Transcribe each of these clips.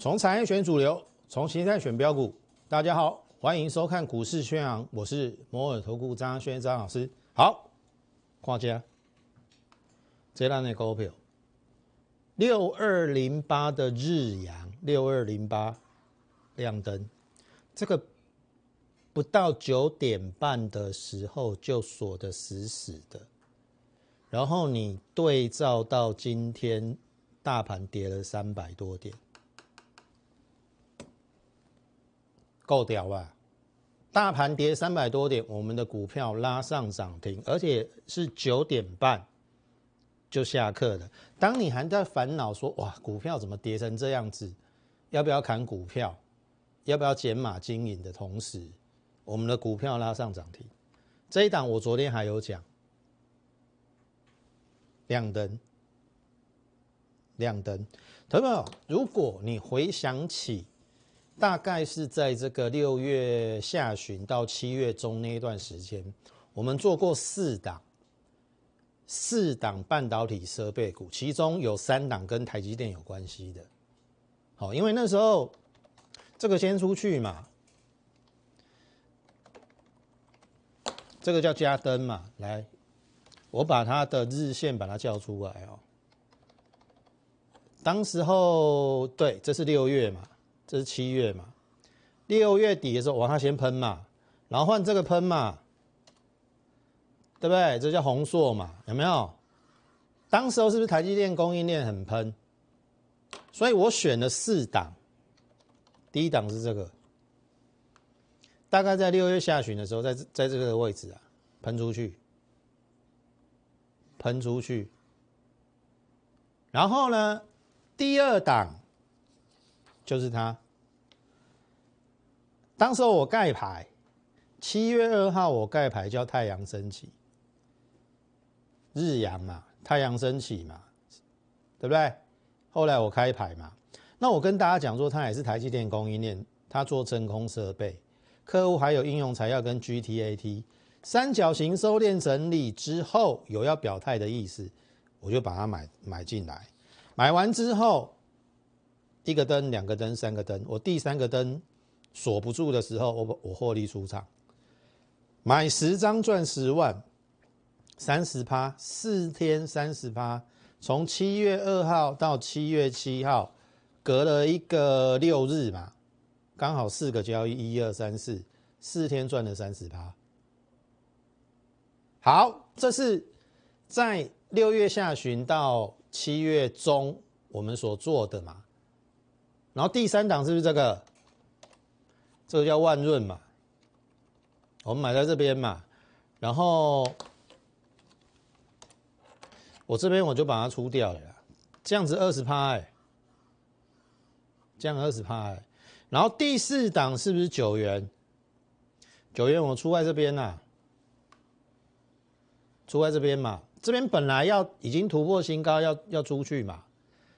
从产业选主流，从形态选标股。大家好，欢迎收看股市宣扬，我是摩尔投顾张轩张老师。好，看家这档的股票六二零八的日阳，六二零八亮灯，这个不到九点半的时候就锁得死死的，然后你对照到今天大盘跌了三百多点。够屌吧？大盘跌三百多点，我们的股票拉上涨停，而且是九点半就下课的。当你还在烦恼说哇，股票怎么跌成这样子？要不要砍股票？要不要减码经营的同时，我们的股票拉上涨停。这一档我昨天还有讲，亮灯，亮灯。朋友如果你回想起。大概是在这个六月下旬到七月中那一段时间，我们做过四档四档半导体设备股，其中有三档跟台积电有关系的。好，因为那时候这个先出去嘛，这个叫加灯嘛，来，我把它的日线把它叫出来哦。当时候对，这是六月嘛。这是七月嘛，六月底的时候往它先喷嘛，然后换这个喷嘛，对不对？这叫红硕嘛，有没有？当时候是不是台积电供应链很喷？所以我选了四档，第一档是这个，大概在六月下旬的时候，在在这个位置啊，喷出去，喷出去，然后呢，第二档。就是它。当时我盖牌，七月二号我盖牌叫太阳升起，日阳嘛，太阳升起嘛，对不对？后来我开牌嘛，那我跟大家讲说，它也是台积电供应链，它做真空设备，客户还有应用材料跟 GTAT 三角形收敛整理之后有要表态的意思，我就把它买买进来，买完之后。一个灯，两个灯，三个灯，我第三个灯锁不住的时候，我我获利出场，买十张赚十万，三十趴，四天三十趴，从七月二号到七月七号，隔了一个六日嘛，刚好四个交易，一二三四，四天赚了三十趴。好，这是在六月下旬到七月中我们所做的嘛。然后第三档是不是这个？这个叫万润嘛，我们买在这边嘛。然后我这边我就把它出掉了，这样子二十趴哎，这样二十趴哎。然后第四档是不是九元？九元我出在这边呐，出在这边嘛。这边本来要已经突破新高，要要出去嘛。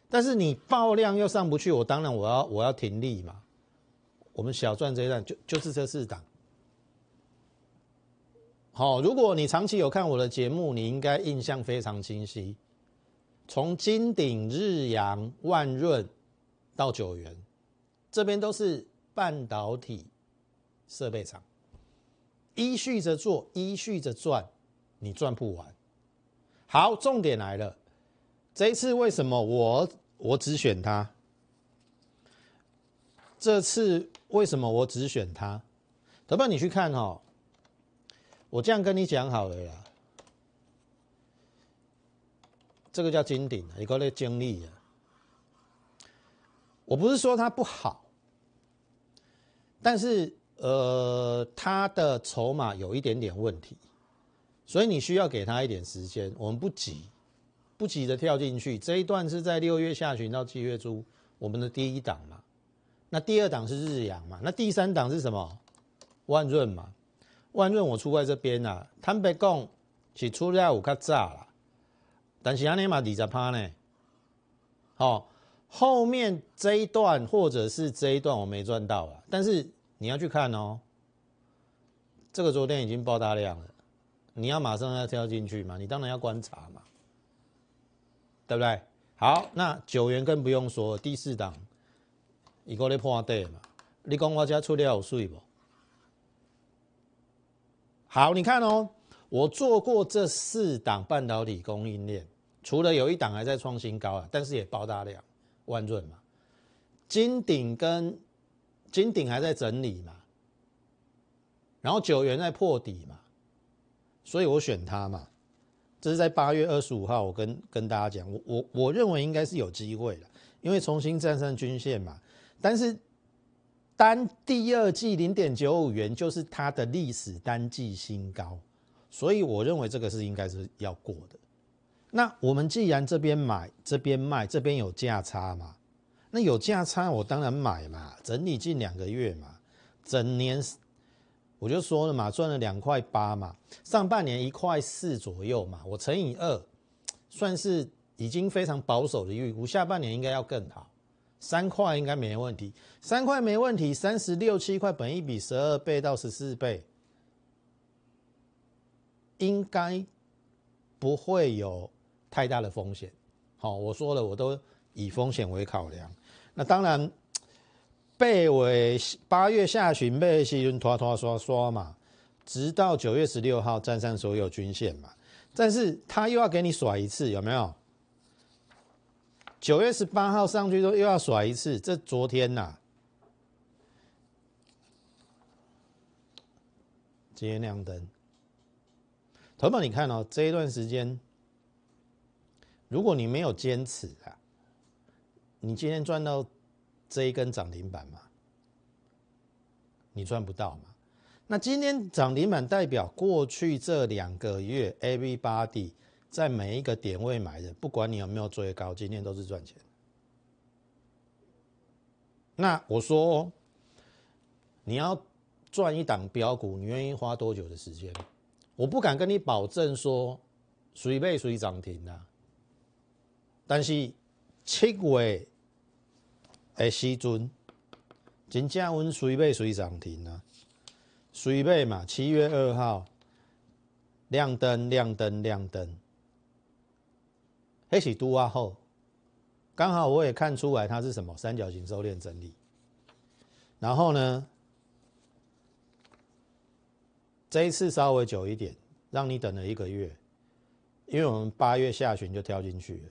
但是你爆量又上不去，我当然我要我要停利嘛。我们小赚这一段就就是这四档。好，如果你长期有看我的节目，你应该印象非常清晰。从金鼎、日阳、万润到九元，这边都是半导体设备厂，依序着做，依序着赚，你赚不完。好，重点来了。这一次为什么我我只选它？这次为什么我只选它？德邦，你去看哈，我这样跟你讲好了啦。这个叫金顶，一个在经历啊。我不是说它不好，但是呃，它的筹码有一点点问题，所以你需要给他一点时间。我们不急。不急着跳进去，这一段是在六月下旬到七月初，我们的第一档嘛。那第二档是日阳嘛，那第三档是什么？万润嘛。万润我出在这边呐，坦白讲是出在有较早啦，但是安尼嘛二十趴呢。好，后面这一段或者是这一段我没赚到啊，但是你要去看哦，这个昨天已经爆大量了，你要马上要跳进去嘛，你当然要观察嘛。对不对？好，那九元更不用说，第四档伊个咧破底嘛。你讲我家出了有水不？好，你看哦，我做过这四档半导体供应链，除了有一档还在创新高啊，但是也爆大量，万润嘛，金鼎跟金鼎还在整理嘛，然后九元在破底嘛，所以我选它嘛。这是在八月二十五号，我跟跟大家讲，我我我认为应该是有机会的，因为重新站上均线嘛，但是。单第二季零点九五元就是它的历史单季新高，所以我认为这个是应该是要过的。那我们既然这边买这边卖，这边有价差嘛？那有价差我当然买嘛。整理近两个月嘛，整年我就说了嘛，赚了两块八嘛，上半年一块四左右嘛，我乘以二，算是已经非常保守的预估，下半年应该要更好。三块应该没问题，三块没问题，三十六七块，本一比十二倍到十四倍，应该不会有太大的风险。好，我说了，我都以风险为考量。那当然，背尾八月下旬被细菌拖拖刷刷嘛，直到九月十六号站上所有均线嘛，但是他又要给你甩一次，有没有？九月十八号上去之后又要甩一次，这昨天呐，今天亮灯。头宝，你看哦，这一段时间，如果你没有坚持啊，你今天赚到这一根涨停板嘛，你赚不到嘛。那今天涨停板代表过去这两个月 everybody。在每一个点位买的，不管你有没有追高，今天都是赚钱。那我说，你要赚一档标股，你愿意花多久的时间？我不敢跟你保证说随倍随涨停的，但是七月的时阵，真正阮随倍随涨停啊，随倍嘛，七月二号亮灯，亮灯，亮灯。黑起都啊后，刚好我也看出来它是什么三角形收敛整理，然后呢，这一次稍微久一点，让你等了一个月，因为我们八月下旬就跳进去了，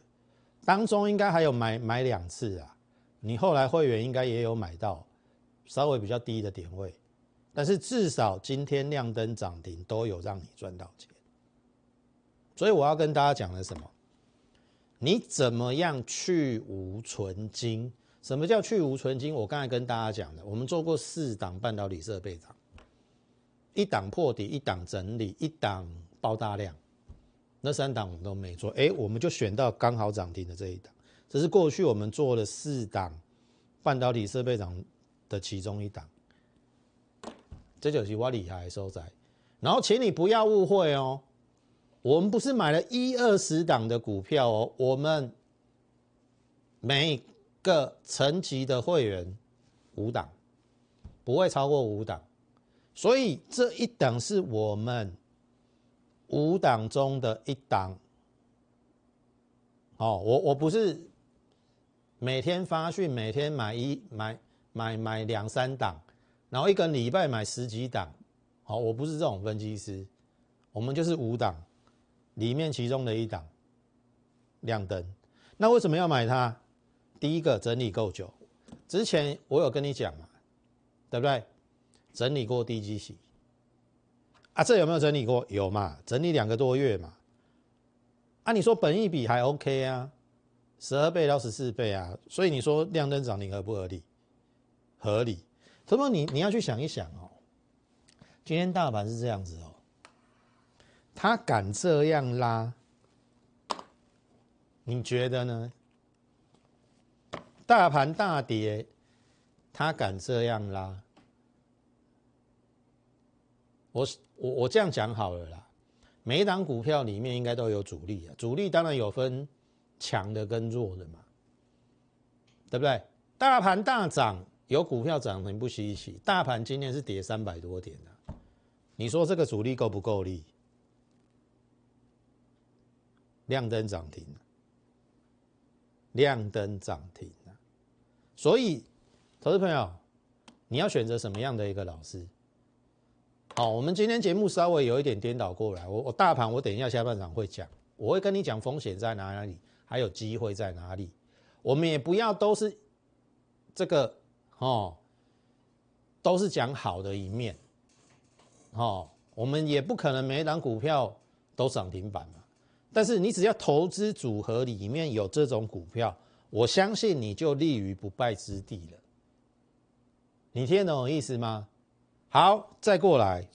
当中应该还有买买两次啊，你后来会员应该也有买到稍微比较低的点位，但是至少今天亮灯涨停都有让你赚到钱，所以我要跟大家讲的什么？你怎么样去无存金？什么叫去无存金？我刚才跟大家讲的，我们做过四档半导体设备涨，一档破底，一档整理，一档爆大量，那三档我们都没做。哎，我们就选到刚好涨停的这一档，这是过去我们做了四档半导体设备涨的其中一档，这就是我厉害的所在。然后，请你不要误会哦。我们不是买了一二十档的股票哦，我们每个层级的会员五档，不会超过五档，所以这一档是我们五档中的一档。哦，我我不是每天发讯，每天买一买买买两三档，然后一个礼拜买十几档。好，我不是这种分析师，我们就是五档。里面其中的一档亮灯，那为什么要买它？第一个整理够久，之前我有跟你讲嘛，对不对？整理过低基洗啊，这有没有整理过？有嘛？整理两个多月嘛。啊，你说本益比还 OK 啊，十二倍到十四倍啊，所以你说亮灯涨停合不合理？合理。什么？你你要去想一想哦，今天大盘是这样子哦。他敢这样拉，你觉得呢？大盘大跌，他敢这样拉？我我我这样讲好了啦。每一档股票里面应该都有主力啊，主力当然有分强的跟弱的嘛，对不对？大盘大涨，有股票涨停不稀奇。大盘今天是跌三百多点的，你说这个主力够不够力？亮灯涨停亮灯涨停所以投资朋友，你要选择什么样的一个老师？好，我们今天节目稍微有一点颠倒过来。我我大盘，我等一下下半场会讲，我会跟你讲风险在哪里，还有机会在哪里。我们也不要都是这个哦，都是讲好的一面。哦，我们也不可能每一档股票都涨停板嘛。但是你只要投资组合里面有这种股票，我相信你就立于不败之地了。你听得懂我意思吗？好，再过来，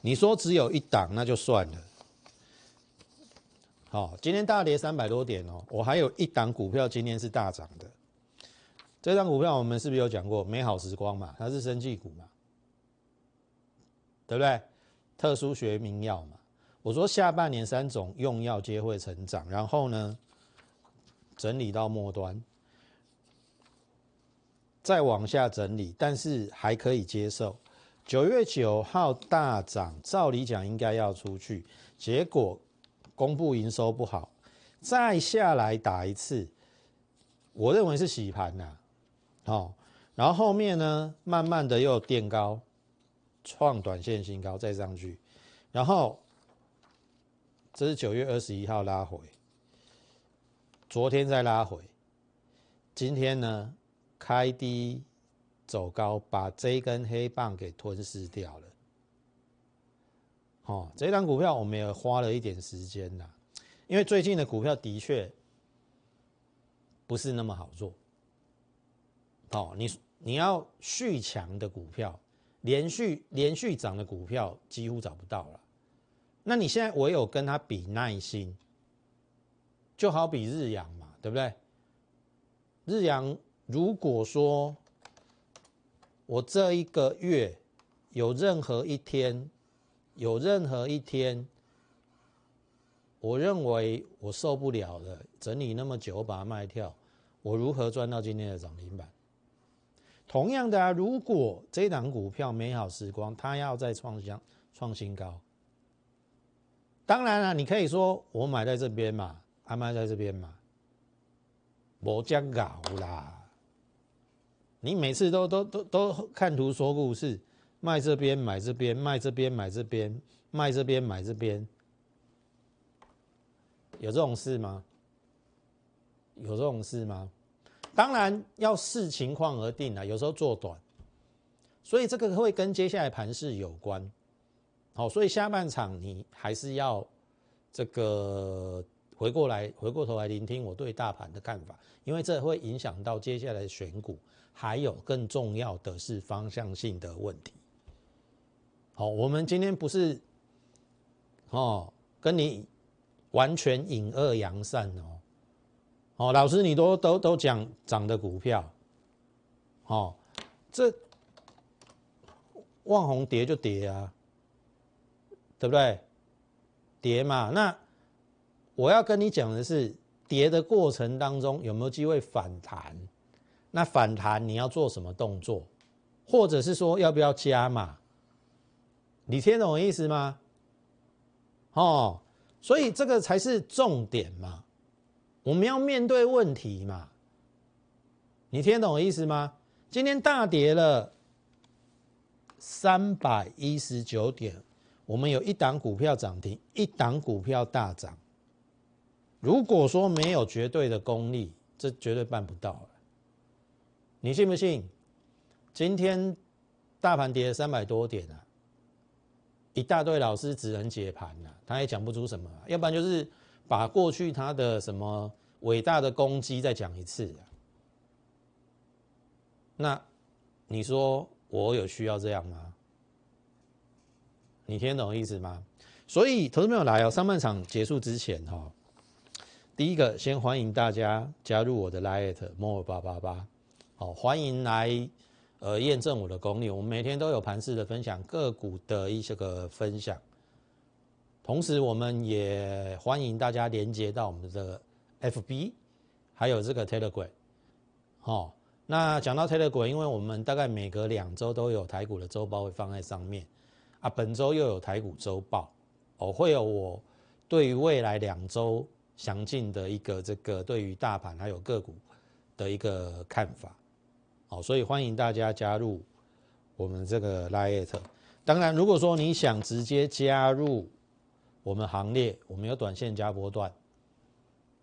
你说只有一档那就算了。好，今天大跌三百多点哦，我还有一档股票今天是大涨的。这张股票我们是不是有讲过？美好时光嘛，它是生技股嘛，对不对？特殊学名药嘛。我说下半年三种用药皆会成长，然后呢，整理到末端。再往下整理，但是还可以接受。九月九号大涨，照理讲应该要出去，结果公布营收不好，再下来打一次，我认为是洗盘呐。好，然后后面呢，慢慢的又垫高，创短线新高，再上去，然后这是九月二十一号拉回，昨天再拉回，今天呢？开低走高，把这根黑棒给吞噬掉了。哦，这张股票我们也花了一点时间啦，因为最近的股票的确不是那么好做。哦，你你要续强的股票，连续连续涨的股票几乎找不到了。那你现在唯有跟他比耐心，就好比日阳嘛，对不对？日阳。如果说我这一个月有任何一天，有任何一天，我认为我受不了了，整理那么久把它卖掉，我如何赚到今天的涨停板？同样的啊，如果这档股票美好时光它要再创新创新高，当然了，你可以说我买在这边嘛，还卖在这边嘛，我将搞啦。你每次都都都都看图说故事，卖这边买这边，卖这边买这边，卖这边买这边，有这种事吗？有这种事吗？当然要视情况而定啊，有时候做短，所以这个会跟接下来盘势有关。好，所以下半场你还是要这个回过来，回过头来聆听我对大盘的看法，因为这会影响到接下来选股。还有更重要的是方向性的问题。好，我们今天不是哦，跟你完全隐恶扬善哦。哦，老师，你都都都讲涨的股票，哦，这望红跌就跌啊，对不对？跌嘛，那我要跟你讲的是，跌的过程当中有没有机会反弹？那反弹你要做什么动作，或者是说要不要加码？你听懂我意思吗？哦，所以这个才是重点嘛，我们要面对问题嘛。你听懂我意思吗？今天大跌了三百一十九点，我们有一档股票涨停，一档股票大涨。如果说没有绝对的功力，这绝对办不到。你信不信？今天大盘跌了三百多点啊，一大堆老师只能解盘了，他也讲不出什么，要不然就是把过去他的什么伟大的攻击再讲一次啊。那你说我有需要这样吗？你听懂意思吗？所以投资朋友来哦，上半场结束之前哈，第一个先欢迎大家加入我的 Lite More 八八八。好，欢迎来，呃，验证我的功力。我们每天都有盘式的分享，个股的一些个分享。同时，我们也欢迎大家连接到我们的 FB，还有这个 Telegram。好，那讲到 Telegram，因为我们大概每隔两周都有台股的周报会放在上面啊，本周又有台股周报，哦，会有我对于未来两周详尽的一个这个对于大盘还有个股的一个看法。好，所以欢迎大家加入我们这个 Lite。当然，如果说你想直接加入我们行列，我们有短线加波段，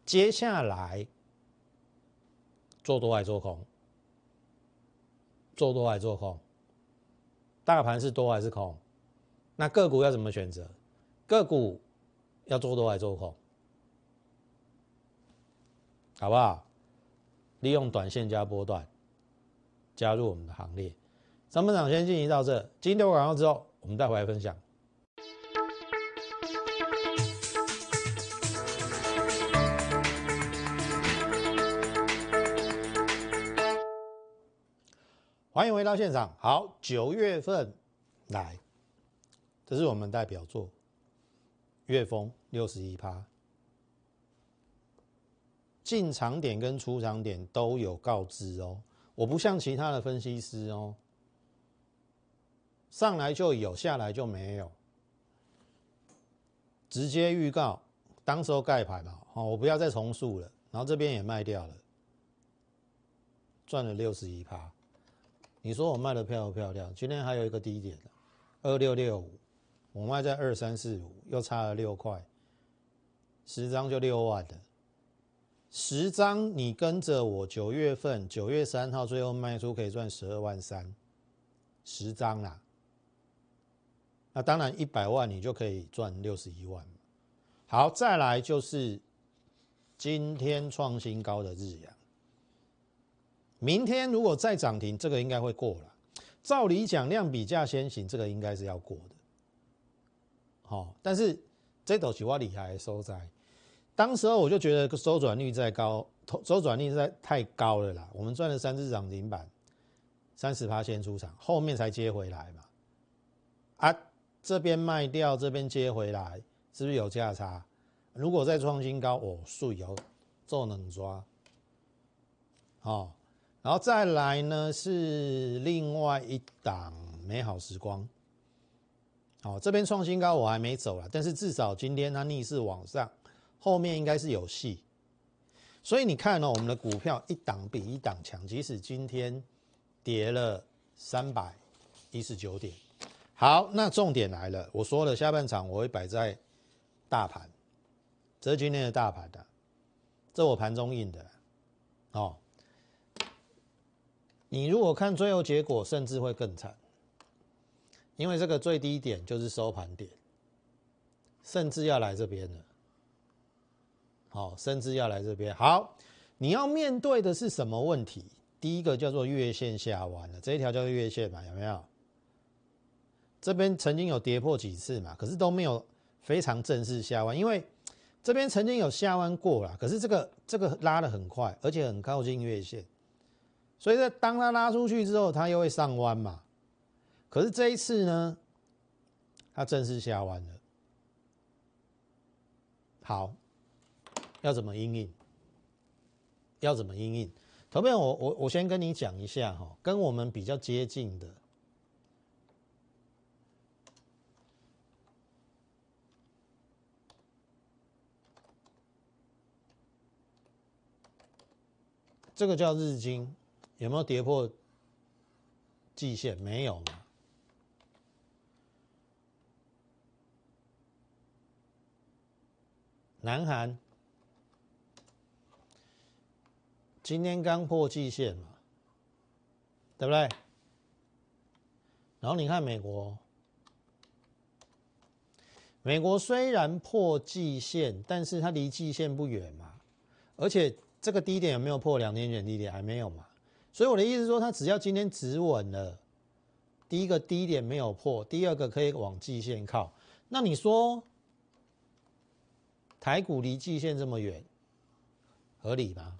接下来做多还做空？做多还做空？大盘是多还是空？那个股要怎么选择？个股要做多还做空？好不好？利用短线加波段，加入我们的行列。上半场先进行到这，今天广告之后，我们再回来分享。欢迎回到现场。好，九月份来，这是我们代表作，月峰六十一趴，进场点跟出场点都有告知哦。我不像其他的分析师哦，上来就有，下来就没有，直接预告，当时候盖牌嘛。好，我不要再重述了。然后这边也卖掉了，赚了六十一趴。你说我卖的漂不漂亮？今天还有一个低点二六六五，我卖在二三四五，又差了六块，十张就六万的，十张你跟着我九月份九月三号最后卖出可以赚十二万三，十张啦，那当然一百万你就可以赚六十一万。好，再来就是今天创新高的日阳。明天如果再涨停，这个应该会过了。照理讲，量比价先行，这个应该是要过的。好，但是这都是我厉害收在。当时候我就觉得周转率再高，周转率在太高了啦。我们赚了三只涨停板，三十趴先出场，后面才接回来嘛。啊，这边卖掉，这边接回来，是不是有价差？如果再创新高，哦，数有做能抓，好。然后再来呢是另外一档美好时光，好，这边创新高我还没走了，但是至少今天它逆势往上，后面应该是有戏。所以你看呢，我们的股票一档比一档强，即使今天跌了三百一十九点。好，那重点来了，我说了下半场我会摆在大盘，这是今天的大盘的，这我盘中印的，哦。你如果看最后结果，甚至会更惨，因为这个最低点就是收盘点，甚至要来这边了。好，甚至要来这边。好，你要面对的是什么问题？第一个叫做月线下弯了，这一条叫做月线嘛，有没有？这边曾经有跌破几次嘛，可是都没有非常正式下弯，因为这边曾经有下弯过了，可是这个这个拉的很快，而且很靠近月线。所以在当它拉出去之后，它又会上弯嘛？可是这一次呢，它正式下弯了。好，要怎么应应？要怎么应应？投票，我我我先跟你讲一下哈，跟我们比较接近的，这个叫日经。有没有跌破季线？没有。南韩今天刚破季线嘛，对不对？然后你看美国，美国虽然破季线，但是它离季线不远嘛，而且这个低点有没有破两天前低点？还没有嘛。所以我的意思说，它只要今天止稳了，第一个低点没有破，第二个可以往季线靠。那你说台股离季线这么远，合理吗？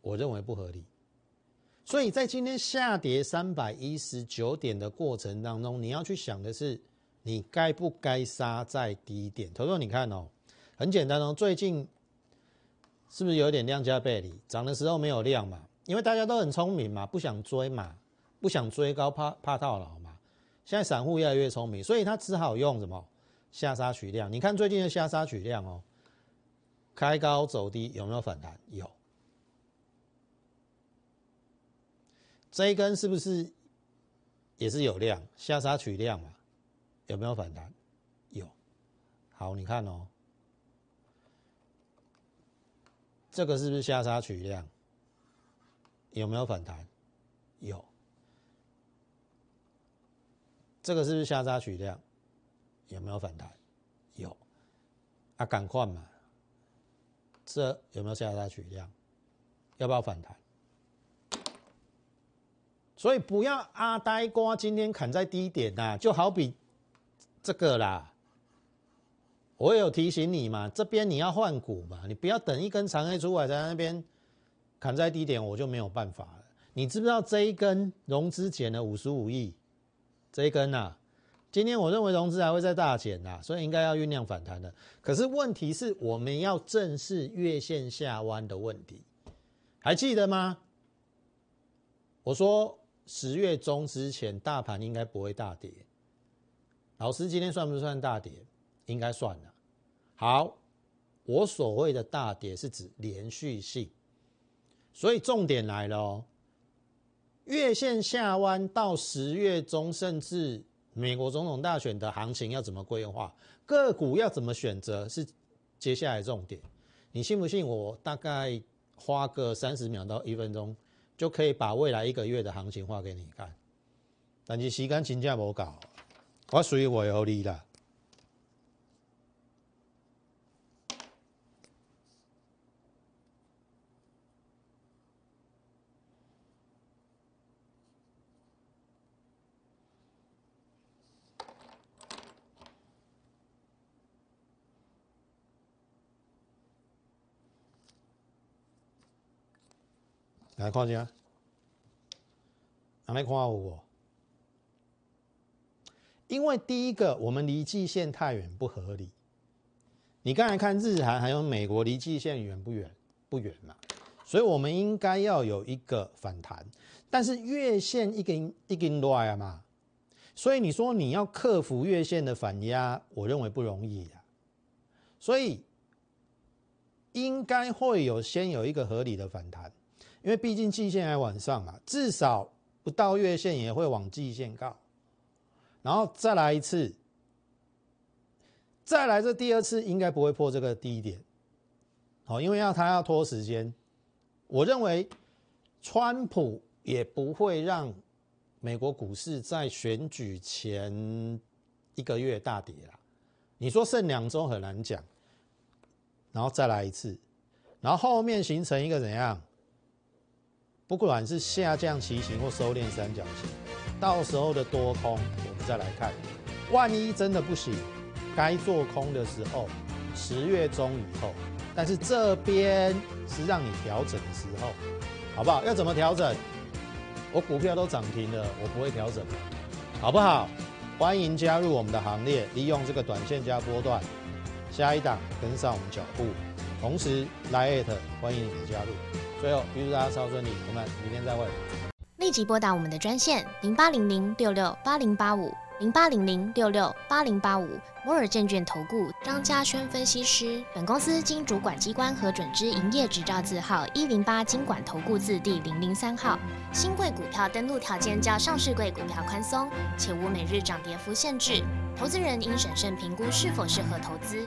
我认为不合理。所以在今天下跌三百一十九点的过程当中，你要去想的是，你该不该杀在低点？投资你看哦，很简单哦，最近。是不是有点量价背离？涨的时候没有量嘛，因为大家都很聪明嘛，不想追嘛，不想追高，怕怕套牢嘛。现在散户越来越聪明，所以他只好用什么下杀取量。你看最近的下杀取量哦，开高走低有没有反弹？有。这一根是不是也是有量下杀取量嘛？有没有反弹？有。好，你看哦，这个是不是下杀取量？有没有反弹？有。这个是不是下杀取量？有没有反弹？有。啊，赶快嘛！这有没有下杀取量？要不要反弹？所以不要阿呆瓜今天砍在低点呐，就好比这个啦。我有提醒你嘛，这边你要换股嘛，你不要等一根长黑出来在那边砍在低点，我就没有办法了。你知不知道这一根融资减了五十五亿？这一根呐，今天我认为融资还会再大减呐，所以应该要酝酿反弹的。可是问题是我们要正视月线下弯的问题，还记得吗？我说。十月中之前，大盘应该不会大跌。老师今天算不算大跌？应该算了。好，我所谓的大跌是指连续性，所以重点来了哦。月线下弯到十月中，甚至美国总统大选的行情要怎么规划，个股要怎么选择，是接下来重点。你信不信？我大概花个三十秒到一分钟。就可以把未来一个月的行情画给你看，但是时间真正无够，我属于我有理啦。来看一下，来看我。因为第一个，我们离季线太远不合理。你刚才看日韩还有美国离季线远不远？不远嘛。所以我们应该要有一个反弹。但是月线一根一根乱嘛，所以你说你要克服月线的反压，我认为不容易呀。所以应该会有先有一个合理的反弹。因为毕竟季线还往上嘛，至少不到月线也会往季线告，然后再来一次，再来这第二次应该不会破这个低点，好，因为要他要拖时间，我认为川普也不会让美国股市在选举前一个月大跌啦，你说剩两周很难讲，然后再来一次，然后后面形成一个怎样？不管是下降旗形或收敛三角形，到时候的多空我们再来看。万一真的不行，该做空的时候，十月中以后。但是这边是让你调整的时候，好不好？要怎么调整？我股票都涨停了，我不会调整，好不好？欢迎加入我们的行列，利用这个短线加波段，下一档跟上我们脚步。同时来欢迎你的加入。最后，预祝大家超顺利，我们明天再会。立即拨打我们的专线零八零零六六八零八五零八零零六六八零八五摩尔证券投顾张嘉轩分析师。本公司经主管机关核准之营业执照字号一零八经管投顾字第零零三号。新贵股票登录条件较上市贵股票宽松，且无每日涨跌幅限制。投资人应审慎评估是否适合投资。